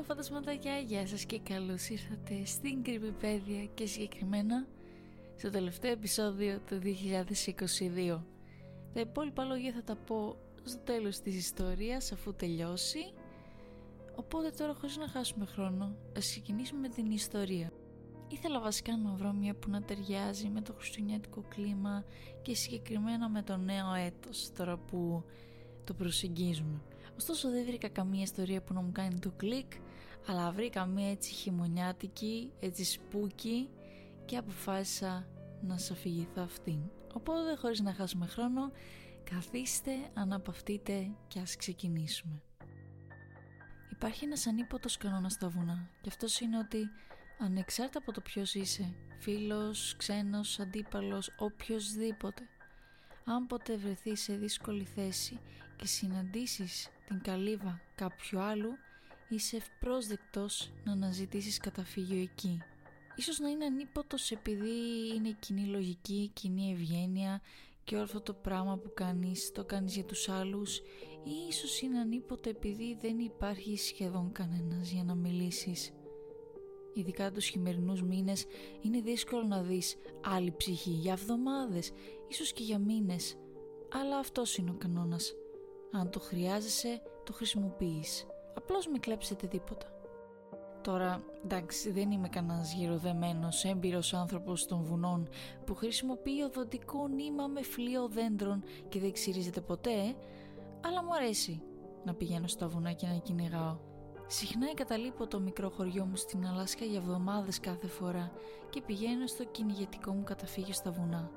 Hello φαντασματάκια, γεια σας και καλώς ήρθατε στην Κρυπηπέδια και συγκεκριμένα στο τελευταίο επεισόδιο του 2022. Τα υπόλοιπα λόγια θα τα πω στο τέλος της ιστορίας αφού τελειώσει Οπότε τώρα χωρίς να χάσουμε χρόνο ας ξεκινήσουμε με την ιστορία Ήθελα βασικά να βρω μια που να ταιριάζει με το χριστουγεννιάτικο κλίμα και συγκεκριμένα με το νέο έτος τώρα που το προσεγγίζουμε. Ωστόσο δεν βρήκα καμία ιστορία που να μου κάνει το κλικ αλλά βρήκα μια έτσι χειμωνιάτικη, έτσι spooky και αποφάσισα να σας αφηγηθώ αυτήν. Οπότε χωρίς να χάσουμε χρόνο καθίστε, αναπαυτείτε και ας ξεκινήσουμε. Υπάρχει ένας ανείπωτος κανόνας στα βουνά και αυτός είναι ότι ανεξάρτητα από το ποιος είσαι, φίλος, ξένος, αντίπαλος, οποιοδήποτε, αν ποτέ βρεθεί σε δύσκολη θέση και συναντήσεις την καλύβα κάποιου άλλου, είσαι ευπρόσδεκτος να αναζητήσεις καταφύγιο εκεί. Ίσως να είναι ανίποτος επειδή είναι κοινή λογική, κοινή ευγένεια και όλο αυτό το πράγμα που κάνεις το κάνεις για τους άλλους ή ίσως είναι ανίποτε επειδή δεν υπάρχει σχεδόν κανένας για να μιλήσεις. Ειδικά τους χειμερινούς μήνες είναι δύσκολο να δεις άλλη ψυχή για εβδομάδες, ίσως και για μήνες. Αλλά αυτός είναι ο κανόνας. Αν το χρειάζεσαι, το χρησιμοποιείς. Απλώς μην κλέψετε τίποτα. Τώρα, εντάξει, δεν είμαι κανένας γυροδεμένος έμπειρος άνθρωπος των βουνών που χρησιμοποιεί οδοντικό νήμα με φλοιό δέντρων και δεν ξυρίζεται ποτέ, αλλά μου αρέσει να πηγαίνω στα βουνά και να κυνηγάω. Συχνά εγκαταλείπω το μικρό χωριό μου στην Αλάσκα για εβδομάδες κάθε φορά και πηγαίνω στο κυνηγετικό μου καταφύγιο στα βουνά.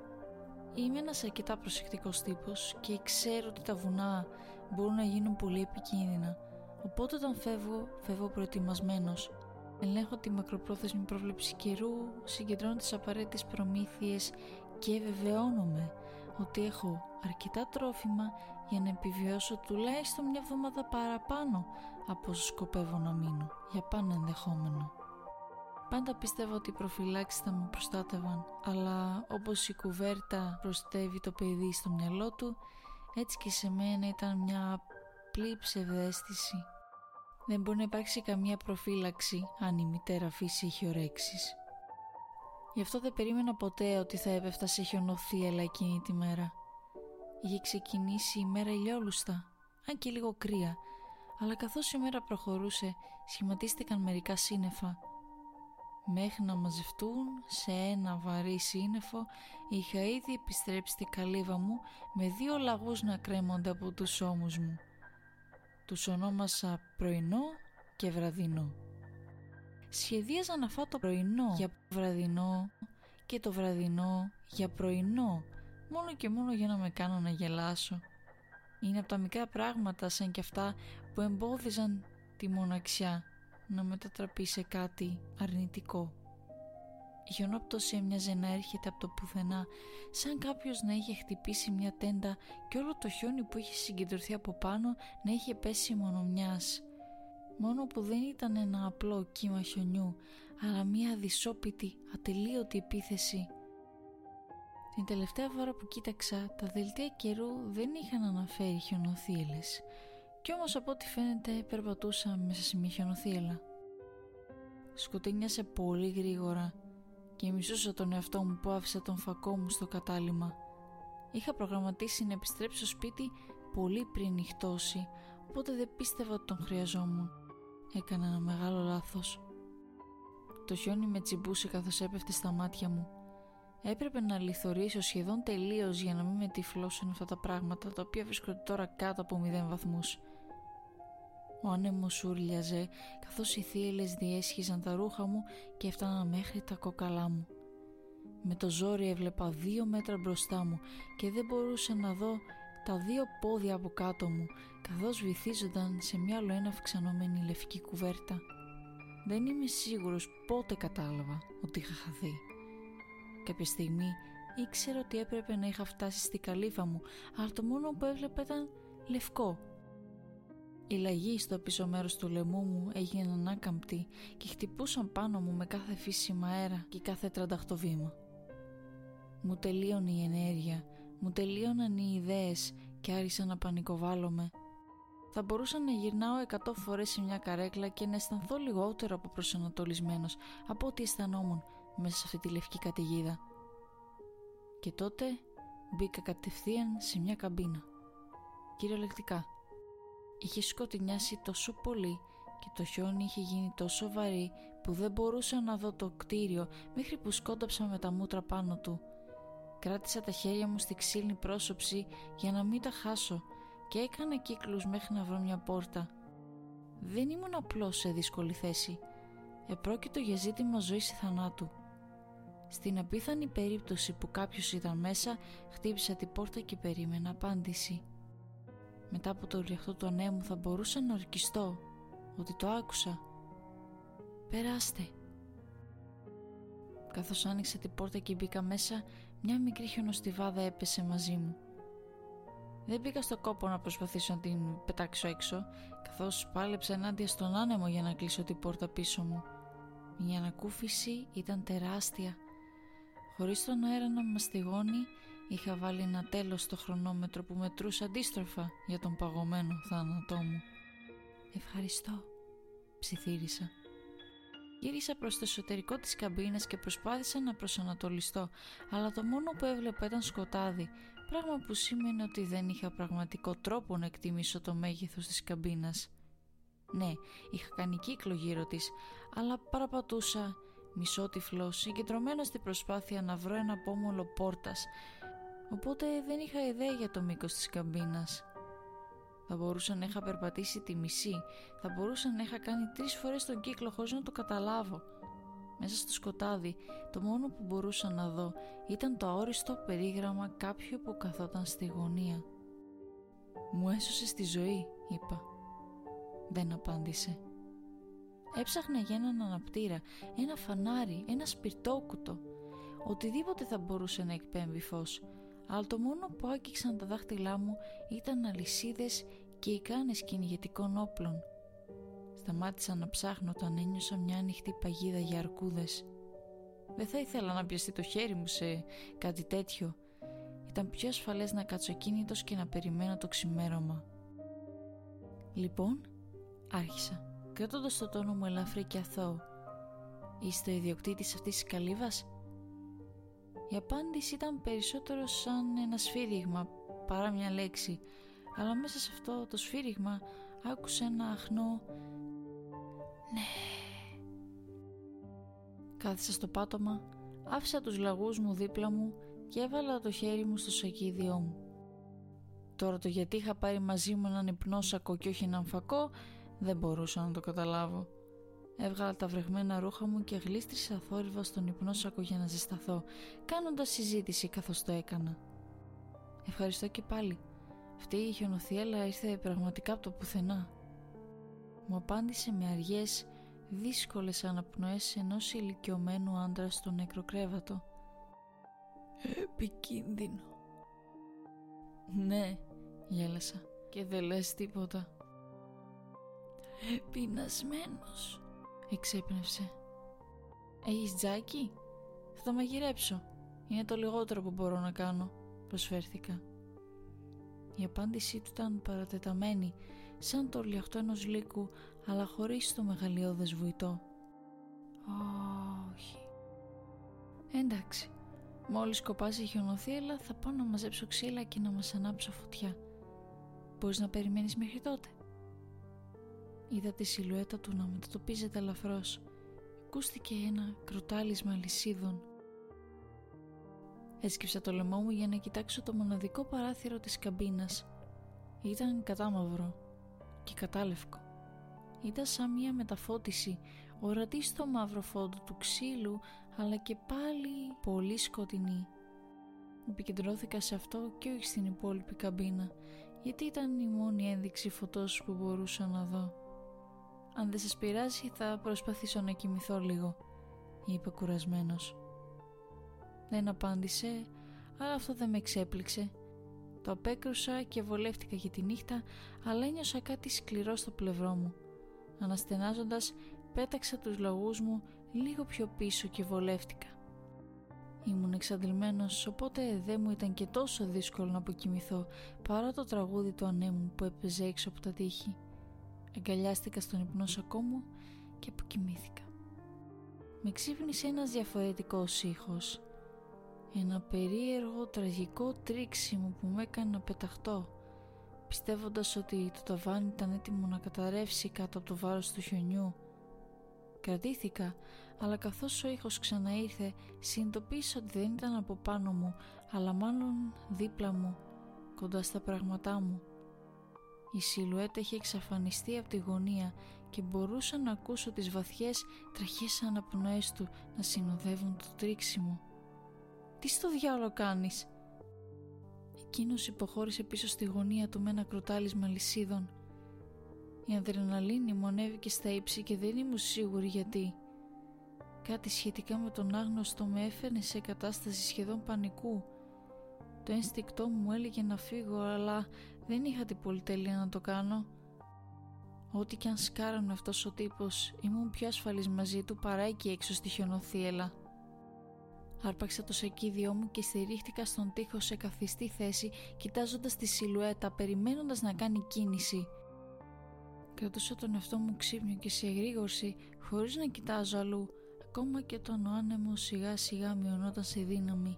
Είμαι ένας αρκετά προσεκτικός τύπος και ξέρω ότι τα βουνά μπορούν να γίνουν πολύ επικίνδυνα Οπότε όταν φεύγω, φεύγω προετοιμασμένος. Ελέγχω τη μακροπρόθεσμη πρόβλεψη καιρού, συγκεντρώνω τις απαραίτητες προμήθειες και βεβαιώνομαι ότι έχω αρκετά τρόφιμα για να επιβιώσω τουλάχιστον μια εβδομάδα παραπάνω από όσο σκοπεύω να μείνω, για πάνω ενδεχόμενο. Πάντα πίστευα ότι οι προφυλάξεις θα με προστάτευαν, αλλά όπως η κουβέρτα προστεύει το παιδί στο μυαλό του, έτσι και σε μένα ήταν μια απλή ψευδέστηση δεν μπορεί να υπάρξει καμία προφύλαξη αν η μητέρα φύση έχει ορέξεις. Γι' αυτό δεν περίμενα ποτέ ότι θα έπεφτα σε χιονοθύελα εκείνη τη μέρα. Είχε ξεκινήσει η μέρα ηλιόλουστα, αν και λίγο κρύα, αλλά καθώς η μέρα προχωρούσε σχηματίστηκαν μερικά σύννεφα. Μέχρι να μαζευτούν σε ένα βαρύ σύννεφο είχα ήδη επιστρέψει στη καλύβα μου με δύο λαγούς να κρέμονται από τους ώμους μου. Τους ονόμασα πρωινό και βραδινό. Σχεδίαζα να φάω το πρωινό για βραδινό και το βραδινό για πρωινό μόνο και μόνο για να με κάνω να γελάσω. Είναι από τα μικρά πράγματα σαν και αυτά που εμπόδιζαν τη μοναξιά να μετατραπεί σε κάτι αρνητικό. Η χιονόπτωση έμοιαζε να έρχεται από το πουθενά, σαν κάποιος να είχε χτυπήσει μια τέντα και όλο το χιόνι που είχε συγκεντρωθεί από πάνω να είχε πέσει μόνο μιας. Μόνο που δεν ήταν ένα απλό κύμα χιονιού, αλλά μια δυσόπιτη, ατελείωτη επίθεση. Την τελευταία φορά που κοίταξα, τα δελτία καιρού δεν είχαν αναφέρει χιονοθύελες. Κι όμως από ό,τι φαίνεται περπατούσα μέσα σε μια χιονοθύελα. Σκοτεινιάσε πολύ γρήγορα και μισούσα τον εαυτό μου που άφησα τον φακό μου στο κατάλημα. Είχα προγραμματίσει να επιστρέψω στο σπίτι πολύ πριν νυχτώσει, οπότε δεν πίστευα ότι τον χρειαζόμουν. Έκανα ένα μεγάλο λάθος. Το χιόνι με τσιμπούσε καθώς έπεφτε στα μάτια μου. Έπρεπε να λιθορίσω σχεδόν τελείως για να μην με τυφλώσουν αυτά τα πράγματα τα οποία βρίσκονται τώρα κάτω από μηδέν βαθμούς. Ο άνεμος ούρλιαζε καθώς οι θύελες διέσχιζαν τα ρούχα μου και έφταναν μέχρι τα κόκαλά μου. Με το ζόρι έβλεπα δύο μέτρα μπροστά μου και δεν μπορούσα να δω τα δύο πόδια από κάτω μου καθώς βυθίζονταν σε μια ολοένα αυξανόμενη λευκή κουβέρτα. Δεν είμαι σίγουρος πότε κατάλαβα ότι είχα χαθεί. Κάποια στιγμή ήξερα ότι έπρεπε να είχα φτάσει στη καλύβα μου αλλά το μόνο που έβλεπα ήταν λευκό η λαγή στο πίσω μέρος του λαιμού μου έγιναν άκαμπτοι και χτυπούσαν πάνω μου με κάθε φύσιμα αέρα και κάθε τρανταχτό βήμα. Μου τελείωνε η ενέργεια, μου τελείωναν οι ιδέες και άρχισα να πανικοβάλλομαι. Θα μπορούσα να γυρνάω εκατό φορές σε μια καρέκλα και να αισθανθώ λιγότερο από προσανατολισμένος από ό,τι αισθανόμουν μέσα σε αυτή τη λευκή καταιγίδα. Και τότε μπήκα κατευθείαν σε μια καμπίνα. Κυριολεκτικά. Είχε σκοτεινιάσει τόσο πολύ και το χιόνι είχε γίνει τόσο βαρύ που δεν μπορούσα να δω το κτίριο μέχρι που σκόνταψα με τα μούτρα πάνω του. Κράτησα τα χέρια μου στη ξύλινη πρόσωψη για να μην τα χάσω και έκανα κύκλους μέχρι να βρω μια πόρτα. Δεν ήμουν απλώς σε δύσκολη θέση. Επρόκειτο για ζήτημα ζωής ή θανάτου. Στην απίθανη περίπτωση που κάποιος ήταν μέσα, χτύπησα την πόρτα και περίμενα απάντηση. Μετά από το ριαχτό του ανέμου θα μπορούσα να ορκιστώ ότι το άκουσα. «Περάστε». Καθώς άνοιξα την πόρτα και μπήκα μέσα, μια μικρή χιονοστιβάδα έπεσε μαζί μου. Δεν μπήκα στο κόπο να προσπαθήσω να την πετάξω έξω, καθώς πάλεψα ενάντια στον άνεμο για να κλείσω την πόρτα πίσω μου. Η ανακούφιση ήταν τεράστια. Χωρίς τον αέρα να μαστιγώνει, είχα βάλει ένα τέλος στο χρονόμετρο που μετρούσε αντίστροφα για τον παγωμένο θάνατό μου. «Ευχαριστώ», ψιθύρισα. Γύρισα προς το εσωτερικό της καμπίνας και προσπάθησα να προσανατολιστώ, αλλά το μόνο που έβλεπα ήταν σκοτάδι, πράγμα που σήμαινε ότι δεν είχα πραγματικό τρόπο να εκτιμήσω το μέγεθος της καμπίνας. Ναι, είχα κάνει κύκλο γύρω της, αλλά παραπατούσα, μισότυφλος, συγκεντρωμένο στην προσπάθεια να βρω ένα πόμολο πόρτας, οπότε δεν είχα ιδέα για το μήκος της καμπίνας. Θα μπορούσα να είχα περπατήσει τη μισή, θα μπορούσα να είχα κάνει τρεις φορές τον κύκλο χωρίς να το καταλάβω. Μέσα στο σκοτάδι, το μόνο που μπορούσα να δω ήταν το αόριστο περίγραμμα κάποιου που καθόταν στη γωνία. «Μου έσωσε τη ζωή», είπα. Δεν απάντησε. Έψαχνα για έναν αναπτήρα, ένα φανάρι, ένα σπιρτόκουτο. Οτιδήποτε θα μπορούσε να εκπέμβει φως, αλλά το μόνο που άγγιξαν τα δάχτυλά μου ήταν αλυσίδες και οι κάνες κυνηγετικών όπλων. Σταμάτησα να ψάχνω όταν ένιωσα μια ανοιχτή παγίδα για αρκούδες. Δεν θα ήθελα να πιαστεί το χέρι μου σε κάτι τέτοιο. Ήταν πιο ασφαλές να κάτσω κίνητος και να περιμένω το ξημέρωμα. Λοιπόν, άρχισα, κρατώντας το τόνο μου ελαφρύ και αθώο. Είστε ο ιδιοκτήτης αυτής της καλύβας; Η απάντηση ήταν περισσότερο σαν ένα σφύριγμα παρά μια λέξη, αλλά μέσα σε αυτό το σφύριγμα άκουσα ένα αχνό «Ναι». Κάθισα στο πάτωμα, άφησα τους λαγούς μου δίπλα μου και έβαλα το χέρι μου στο σακίδιό μου. Τώρα το γιατί είχα πάρει μαζί μου έναν υπνόσακο και όχι έναν φακό δεν μπορούσα να το καταλάβω. Έβγαλα τα βρεγμένα ρούχα μου και γλίστρισα θόρυβα στον υπνόσακο για να ζεσταθώ, κάνοντας συζήτηση καθώς το έκανα. Ευχαριστώ και πάλι. Αυτή η χιονοθύελα ήρθε πραγματικά από το πουθενά. Μου απάντησε με αργές, δύσκολες αναπνοές ενός ηλικιωμένου άντρα στο νεκροκρέβατο. Επικίνδυνο. Ναι, γέλασα και δεν λες τίποτα. Πεινασμένος εξέπνευσε. Έχεις τζάκι; Θα το μαγειρέψω. Είναι το λιγότερο που μπορώ να κάνω, προσφέρθηκα. Η απάντησή του ήταν παρατεταμένη, σαν το λιαχτό ενός λύκου, αλλά χωρίς το μεγαλειώδες βουητό. Όχι. Εντάξει. Μόλις κοπάσει η χιονοθύελα θα πάω να μαζέψω ξύλα και να μας ανάψω φωτιά. Μπορείς να περιμένεις μέχρι τότε. Είδα τη σιλουέτα του να μετατοπίζεται ελαφρώς. Ακούστηκε ένα κροτάλισμα λυσίδων. Έσκυψα το λαιμό μου για να κοιτάξω το μοναδικό παράθυρο της καμπίνας. Ήταν κατάμαυρο και κατάλευκο. Ήταν σαν μια μεταφώτιση, ορατή στο μαύρο φόντο του ξύλου, αλλά και πάλι πολύ σκοτεινή. Επικεντρώθηκα σε αυτό και όχι στην υπόλοιπη καμπίνα, γιατί ήταν η μόνη ένδειξη φωτός που μπορούσα να δω. «Αν δεν σας πειράζει θα προσπαθήσω να κοιμηθώ λίγο», είπε κουρασμένος. Δεν απάντησε, αλλά αυτό δεν με εξέπληξε. Το απέκρουσα και βολεύτηκα για τη νύχτα, αλλά ένιωσα κάτι σκληρό στο πλευρό μου. Αναστενάζοντας, πέταξα τους λαγούς μου λίγο πιο πίσω και βολεύτηκα. Ήμουν εξαντλημένος, οπότε δεν μου ήταν και τόσο δύσκολο να αποκοιμηθώ παρά το τραγούδι του ανέμου που έπαιζε έξω από τα τείχη. Αγκαλιάστηκα στον υπνό σακό και αποκοιμήθηκα. Με ξύπνησε ένας διαφορετικός ήχος. Ένα περίεργο τραγικό τρίξιμο που με έκανε να πεταχτώ πιστεύοντας ότι το ταβάνι ήταν έτοιμο να καταρρεύσει κάτω από το βάρος του χιονιού. Κρατήθηκα, αλλά καθώς ο ήχος ξαναήρθε, συνειδητοποίησα ότι δεν ήταν από πάνω μου, αλλά μάλλον δίπλα μου, κοντά στα πράγματά μου. Η σιλουέτα είχε εξαφανιστεί από τη γωνία και μπορούσα να ακούσω τις βαθιές τραχές αναπνοές του να συνοδεύουν το τρίξιμο. «Τι στο διάολο κάνεις» Εκείνος υποχώρησε πίσω στη γωνία του με ένα κροτάλισμα λυσίδων. Η αδρεναλίνη μου ανέβηκε στα ύψη και δεν ήμουν σίγουρη γιατί. Κάτι σχετικά με τον άγνωστο με έφερνε σε κατάσταση σχεδόν πανικού. Το ένστικτό μου έλεγε να φύγω αλλά δεν είχα την πολυτέλεια να το κάνω. Ό,τι κι αν σκάρανε αυτός ο τύπος ήμουν πιο ασφαλής μαζί του παρά εκεί έξω στη χιονοθύελα. Άρπαξα το σακίδιό μου και στηρίχτηκα στον τοίχο σε καθιστή θέση κοιτάζοντας τη σιλουέτα περιμένοντας να κάνει κίνηση. Κρατούσα τον εαυτό μου ξύπνιο και σε εγρήγορση χωρίς να κοιτάζω αλλού ακόμα και τον ο άνεμος σιγά σιγά μειωνόταν σε δύναμη.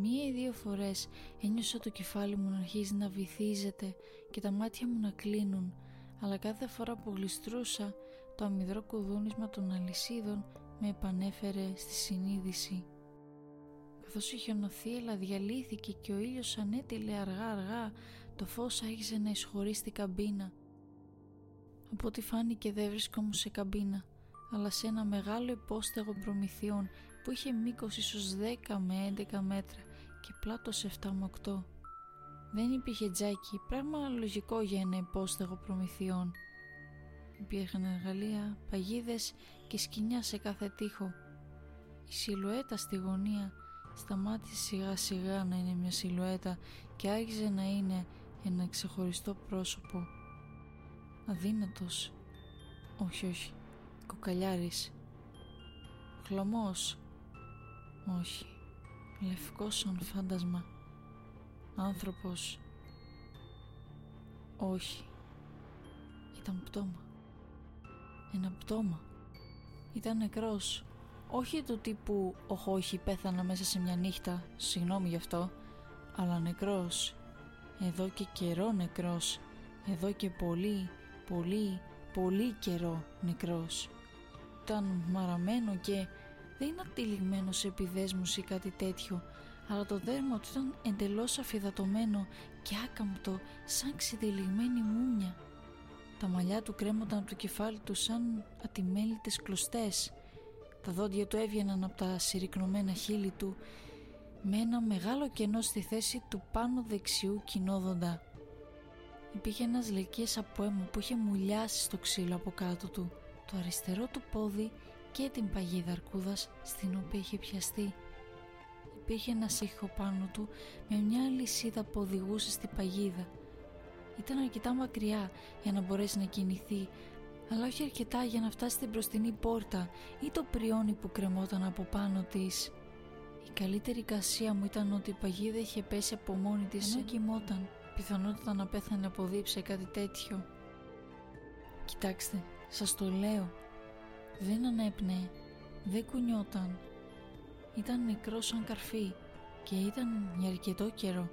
Μία ή δύο φορές ένιωσα το κεφάλι μου να αρχίζει να βυθίζεται και τα μάτια μου να κλείνουν αλλά κάθε φορά που γλιστρούσα το αμυδρό κουδούνισμα των αλυσίδων με επανέφερε στη συνείδηση. Καθώς η χιονοθύελα διαλύθηκε και ο ήλιος ανέτειλε αργά αργά, το φως άρχισε να εισχωρεί στη καμπίνα. Από ό,τι φάνηκε δεν βρίσκομαι σε καμπίνα, αλλά σε ένα μεγάλο υπόστεγο προμηθειών που είχε μήκος ίσως 10 με 11 μέτρα και πλάτος 7 με 8. Δεν υπήρχε τζάκι, πράγμα λογικό για ένα υπόστεγο προμηθειών. Υπήρχαν εργαλεία, παγίδες και σκηνιά σε κάθε τοίχο. Η σιλουέτα στη γωνία σταμάτησε σιγά σιγά να είναι μια σιλουέτα και άρχιζε να είναι ένα ξεχωριστό πρόσωπο. Αδύνατος. Όχι, όχι. Κοκαλιάρης. Χλωμός. Όχι. Λευκός σαν φάντασμα. Άνθρωπος. Όχι. Ήταν πτώμα. Ένα πτώμα. Ήταν νεκρός. Όχι του τύπου «Οχ, πέθανα μέσα σε μια νύχτα, συγγνώμη γι' αυτό», αλλά νεκρός. Εδώ και καιρό νεκρός. Εδώ και πολύ, πολύ, πολύ καιρό νεκρός. Ήταν μαραμένο και δεν ήταν τυλιγμένο σε επιδέσμους ή κάτι τέτοιο, αλλά το δέρμα του ήταν εντελώς αφιδατωμένο και άκαμπτο σαν ξεδιλιγμένη μούνια. Τα μαλλιά του κρέμονταν από το κεφάλι του σαν ατιμέλητες κλωστές. Τα δόντια του έβγαιναν από τα συρρυκνωμένα χείλη του με ένα μεγάλο κενό στη θέση του πάνω δεξιού κοινόδοντα. Υπήρχε ένας λεκές από αίμα που είχε μουλιάσει στο ξύλο από κάτω του, το αριστερό του πόδι και την παγίδα αρκούδας στην οποία είχε πιαστεί. Υπήρχε ένας ήχο πάνω του με μια λυσίδα που οδηγούσε στην παγίδα ήταν αρκετά μακριά για να μπορέσει να κινηθεί, αλλά όχι αρκετά για να φτάσει στην μπροστινή πόρτα ή το πριόνι που κρεμόταν από πάνω της. Η καλύτερη κασία μου ήταν ότι η παγίδα είχε πέσει από μόνη της ενώ κοιμόταν. Πιθανότητα να πέθανε από δίψα κάτι τέτοιο. Κοιτάξτε, σας το λέω. Δεν ανέπνεε, δεν κουνιόταν. Ήταν νεκρό σαν καρφί και ήταν για αρκετό καιρό.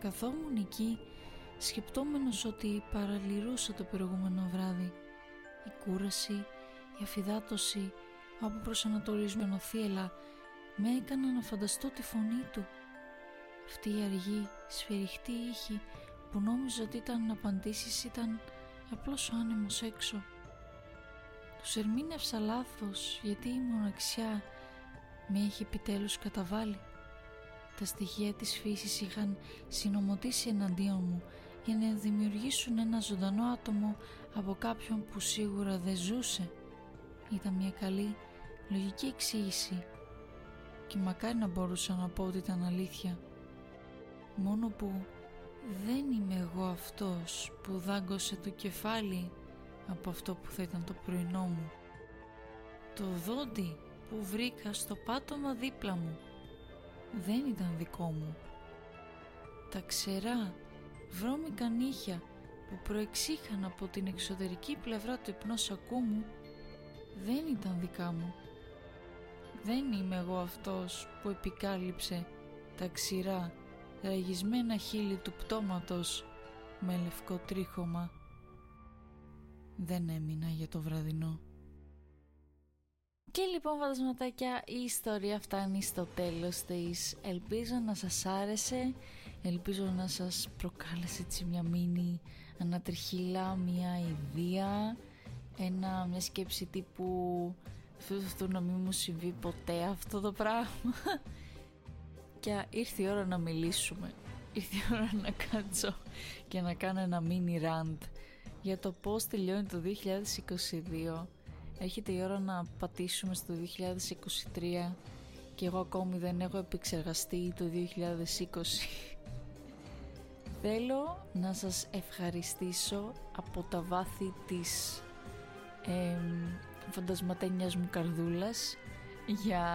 Καθόμουν εκεί σκεπτόμενος ότι παραλυρούσα το προηγούμενο βράδυ. Η κούραση, η αφιδάτωση, ο αποπροσανατολισμένο θύελα με έκανα να φανταστώ τη φωνή του. Αυτή η αργή, σφυριχτή ήχη που νόμιζα ότι ήταν να απαντήσεις ήταν απλώς ο άνεμος έξω. Τους ερμήνευσα λάθος γιατί η μοναξιά με είχε επιτέλους καταβάλει. Τα στοιχεία της φύσης είχαν συνομωτήσει εναντίον μου για να δημιουργήσουν ένα ζωντανό άτομο από κάποιον που σίγουρα δεν ζούσε. Ήταν μια καλή λογική εξήγηση και μακάρι να μπορούσα να πω ότι ήταν αλήθεια. Μόνο που δεν είμαι εγώ αυτός που δάγκωσε το κεφάλι από αυτό που θα ήταν το πρωινό μου. Το δόντι που βρήκα στο πάτωμα δίπλα μου δεν ήταν δικό μου. Τα ξερά, βρώμικα νύχια που προεξήχαν από την εξωτερική πλευρά του υπνόσακού μου δεν ήταν δικά μου. Δεν είμαι εγώ αυτός που επικάλυψε τα ξηρά, ραγισμένα χείλη του πτώματος με λευκό τρίχωμα. Δεν έμεινα για το βραδινό. Και λοιπόν φαντασματάκια η ιστορία φτάνει στο τέλος της. Ελπίζω να σας άρεσε. Ελπίζω να σας προκάλεσε έτσι μια μίνι ανατριχίλα, μια ιδέα ένα, μια σκέψη τύπου αυτό να μην μου συμβεί ποτέ αυτό το πράγμα και ήρθε η ώρα να μιλήσουμε. Ήρθε η ώρα να κάτσω και να κάνω ένα mini rant για το πώς τελειώνει το 2022 Έρχεται η ώρα να πατήσουμε στο 2023 και εγώ ακόμη δεν έχω επεξεργαστεί το 2020. Θέλω να σας ευχαριστήσω από τα βάθη της ε, φαντασματένιας μου καρδούλας για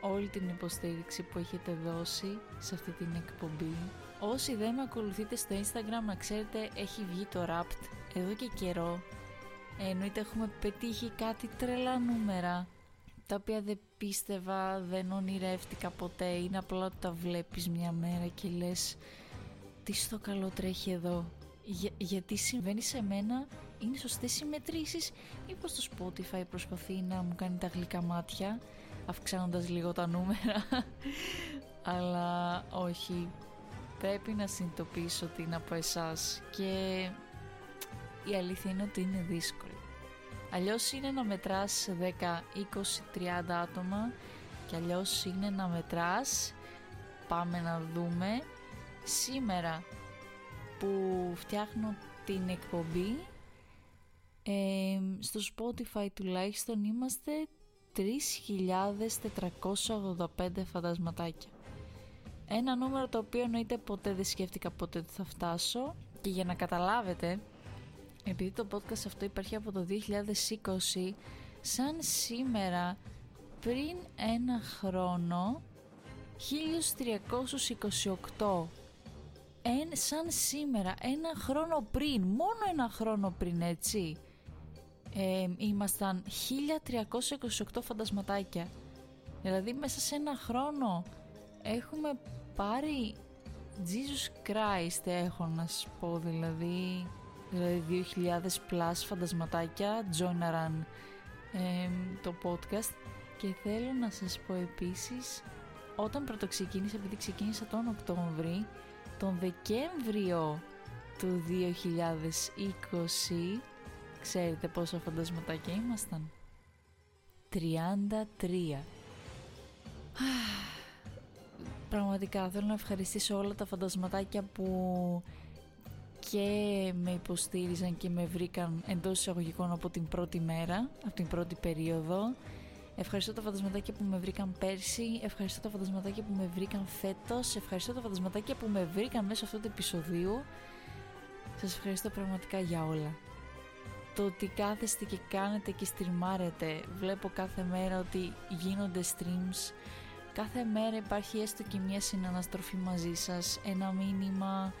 όλη την υποστήριξη που έχετε δώσει σε αυτή την εκπομπή. Όσοι δεν με ακολουθείτε στο Instagram να ξέρετε έχει βγει το Rapt εδώ και καιρό Εννοείται έχουμε πετύχει κάτι τρελά νούμερα τα οποία δεν πίστευα, δεν ονειρεύτηκα ποτέ. Είναι απλά ότι τα βλέπεις μια μέρα και λες τι στο καλό τρέχει εδώ; Γιατί συμβαίνει σε μένα; Είναι σωστές συμμετρήσεις ή πως το Spotify προσπαθεί να μου κάνει τα γλυκά μάτια αυξάνοντας λίγο τα νούμερα; Αλλά όχι. Πρέπει να συνειδητοποιήσω ότι είναι από εσάς και η αλήθεια είναι ότι είναι δύσκολο. Αλλιώς είναι να μετράς 10, 20, 30 άτομα και αλλιώς είναι να μετράς, πάμε να δούμε, σήμερα που φτιάχνω την εκπομπή, ε, στο Spotify τουλάχιστον είμαστε 3.485 φαντασματάκια. Ένα νούμερο το οποίο εννοείται ποτέ δεν σκέφτηκα ποτέ ότι θα φτάσω και για να καταλάβετε επειδή το podcast αυτό υπάρχει από το 2020 σαν σήμερα πριν ένα χρόνο 1328 Εν, σαν σήμερα ένα χρόνο πριν μόνο ένα χρόνο πριν έτσι ε, ήμασταν 1328 φαντασματάκια. Δηλαδή μέσα σε ένα χρόνο έχουμε πάρει Jesus Christ έχω να σας πω δηλαδή δηλαδή 2.000 plus φαντασματάκια τζόναραν ε, το podcast. Και θέλω να σας πω επίσης όταν πρώτο ξεκίνησα επειδή ξεκίνησα τον Οκτώβρη τον Δεκέμβριο του 2020 ξέρετε πόσα φαντασματάκια ήμασταν; 33 Πραγματικά θέλω να ευχαριστήσω όλα τα φαντασματάκια που και με υποστήριζαν και με βρήκαν εντός εισαγωγικών από την πρώτη μέρα, από την πρώτη περίοδο. Ευχαριστώ τα φαντασματάκια που με βρήκαν πέρσι, ευχαριστώ τα φαντασματάκια που με βρήκαν φέτος, ευχαριστώ τα φαντασματάκια που με βρήκαν μέσω αυτού του επεισοδίου. Σας ευχαριστώ πραγματικά για όλα. Το ότι κάθεστε και κάνετε και στριμάρετε, βλέπω κάθε μέρα ότι γίνονται streams, κάθε μέρα υπάρχει έστω και μια συναναστροφή μαζί σας, ένα μήνυμα,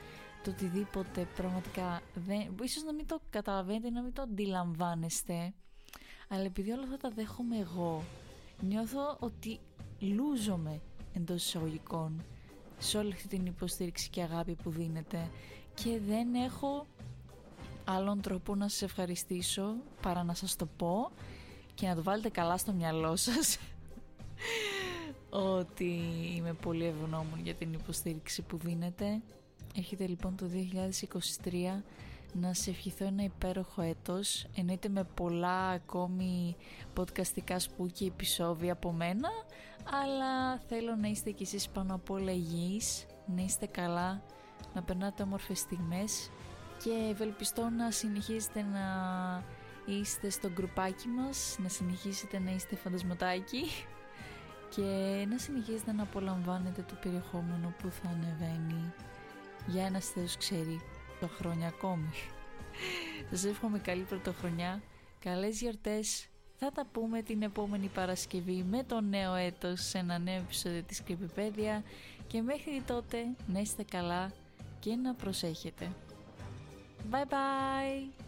το οτιδήποτε πραγματικά δεν, ίσως να μην το καταλαβαίνετε να μην το αντιλαμβάνεστε αλλά επειδή όλα αυτά τα δέχομαι εγώ νιώθω ότι λούζομαι εντός εισαγωγικών σε όλη αυτή την υποστήριξη και αγάπη που δίνετε και δεν έχω άλλον τρόπο να σας ευχαριστήσω παρά να σας το πω και να το βάλετε καλά στο μυαλό σας ότι είμαι πολύ ευγνώμων για την υποστήριξη που δίνετε Έχετε λοιπόν το 2023 να σε ευχηθώ ένα υπέροχο έτος. Εννοείται με πολλά ακόμη podcastικά σπούκια επεισόδια από μένα αλλά θέλω να είστε κι εσείς πάνω από όλα υγιείς να είστε καλά, να περνάτε όμορφες στιγμές και ευελπιστώ να συνεχίσετε να είστε στο γκρουπάκι μας να συνεχίσετε να είστε φαντασματάκι και να συνεχίσετε να απολαμβάνετε το περιεχόμενο που θα ανεβαίνει για ένας Θεός ξέρει το χρόνια ακόμη. Σας εύχομαι καλή πρωτοχρονιά, καλές γιορτές, Θα τα πούμε την επόμενη Παρασκευή με το νέο έτος σε ένα νέο επεισόδιο της Creepypedia και μέχρι τότε να είστε καλά και να προσέχετε. Bye bye!